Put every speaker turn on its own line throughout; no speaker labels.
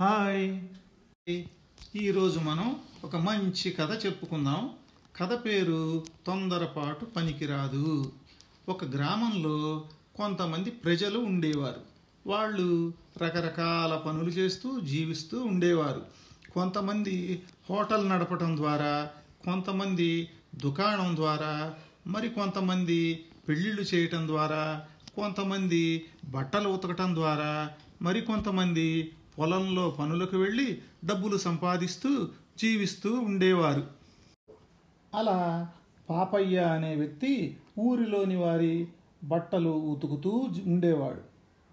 Hi. ఈరోజు మనం ఒక మంచి కథ చెప్పుకుందాం. కథ పేరు తొందరపాటు పనికిరాదు. ఒక గ్రామంలో కొంతమంది ప్రజలు ఉండేవారు. వాళ్ళు రకరకాల పనులు చేస్తూ జీవిస్తూ ఉండేవారు. కొంతమంది హోటల్ నడపటం ద్వారా కొంతమంది దుకాణం ద్వారా మరి కొంతమంది పెళ్ళిళ్ళు చేయటం ద్వారా కొంతమంది బట్టలు ఉతకటం ద్వారా మరి కొంతమంది పొలంలో పనులకు వెళ్ళి డబ్బులు సంపాదిస్తూ జీవిస్తూ ఉండేవారు. అలా పాపయ్య అనే వ్యక్తి ఊరిలోని వారి బట్టలు ఉతుకుతూ ఉండేవాడు.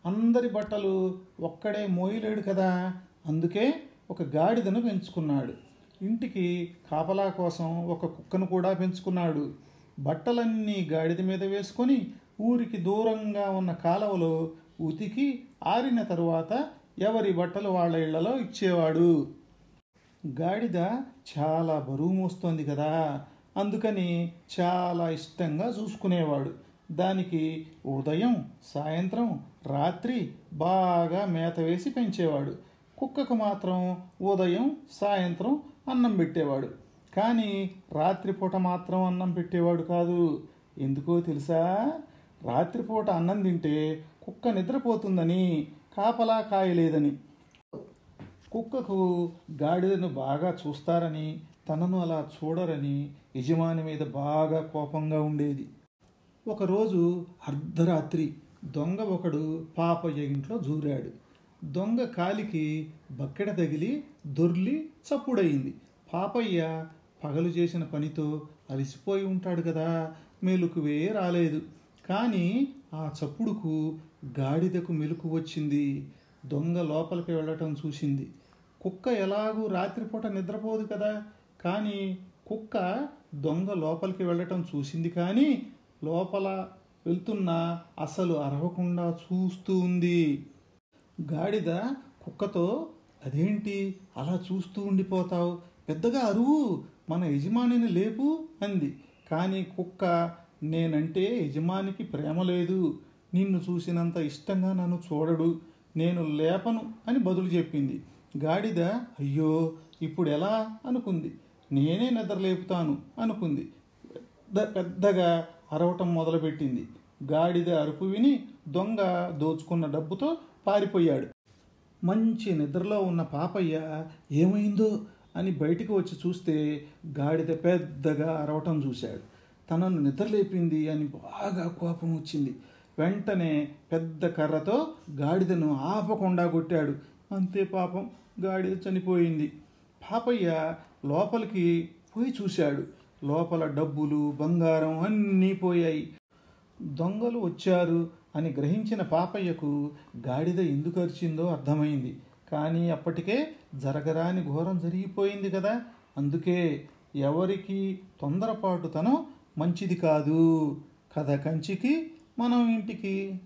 అందరి బట్టలు ఒక్కడే మోయలేడు కదా అందుకే ఒక గాడిదను పెంచుకున్నాడు. ఇంటికి కాపలా కోసం ఒక కుక్కను కూడా పెంచుకున్నాడు. బట్టలన్నీ గాడిద మీద వేసుకొని ఊరికి దూరంగా ఉన్న కాలవలో ఉతికి ఆరిన తరువాత ఎవరి బట్టలు వాళ్ళ ఇళ్ళలో ఇచ్చేవాడు? గాడిద చాలా బరువు మోస్తోంది కదా అందుకని చాలా ఇష్టంగా చూసుకునేవాడు. దానికి ఉదయం సాయంత్రం రాత్రి బాగా మేత వేసి పెంచేవాడు. కుక్కకు మాత్రం ఉదయం సాయంత్రం అన్నం పెట్టేవాడు. కానీ రాత్రిపూట మాత్రం అన్నం పెట్టేవాడు కాదు. ఎందుకో తెలుసా? రాత్రిపూట అన్నం తింటే కుక్క నిద్రపోతుందని కాపలా కాయలేదని. కుక్కకు గాడిదను బాగా చూస్తారని తనను అలా చూడరని యజమాని మీద బాగా కోపంగా ఉండేది. ఒకరోజు అర్ధరాత్రి దొంగ ఒకడు పాపయ్య ఇంట్లో జూరాడు దొంగ కాలికి బక్కెడ తగిలి దొర్లి చప్పుడయింది. పాపయ్య పగలు చేసిన పనితో అలసిపోయి ఉంటాడు కదా మెలుకువే రాలేదు కానీ ఆ చప్పుడుకు గాడిదకు మెలకు వచ్చింది. దొంగ లోపలికి వెళ్ళటం చూసింది. కుక్క ఎలాగూ రాత్రిపూట నిద్రపోదు కదా. కానీ కుక్క దొంగ లోపలికి వెళ్ళటం చూసింది కానీ లోపల వెళ్తున్నా అసలు అరవకుండా చూస్తూ ఉంది. గాడిద కుక్కతో అదేంటి? అలా చూస్తూ ఉండిపోతావు. పెద్దగా అరువు. మన యజమానిని లేపు అంది. కానీ కుక్క నేనంటే యజమానికి ప్రేమ లేదు. నిన్ను చూసినంత ఇష్టంగా నన్ను చూడడు. నేను లేపను అని బదులు చెప్పింది. గాడిద అయ్యో ఇప్పుడు ఎలా అనుకుంది. నేనే నిద్ర లేపుతాను అనుకుంది పెద్దగా అరవటం మొదలుపెట్టింది. గాడిద అరుపు విని దొంగ దోచుకున్న డబ్బుతో పారిపోయాడు. మంచి నిద్రలో ఉన్న పాపయ్య ఏమైందో అని బయటికి వచ్చి చూస్తే గాడిద పెద్దగా అరవటం చూశాడు. తనను నిద్రలేపింది అని బాగా కోపం వచ్చింది. వెంటనే పెద్ద కర్రతో గాడిదను ఆపకుండా కొట్టాడు. అంతే పాపం గాడిద చనిపోయింది. పాపయ్య లోపలికి పోయి చూశాడు. లోపల డబ్బులు బంగారం అన్నీ పోయాయి. దొంగలు వచ్చారు అని గ్రహించిన పాపయ్యకు గాడిద ఎందుకు అరిచిందో అర్థమైంది. కానీ అప్పటికే జరగరాని ఘోరం జరిగిపోయింది కదా. అందుకే ఎవరికి తొందరపాటుతనం మంచిది కాదు. కథ కంచికి మనం ఇంటికి.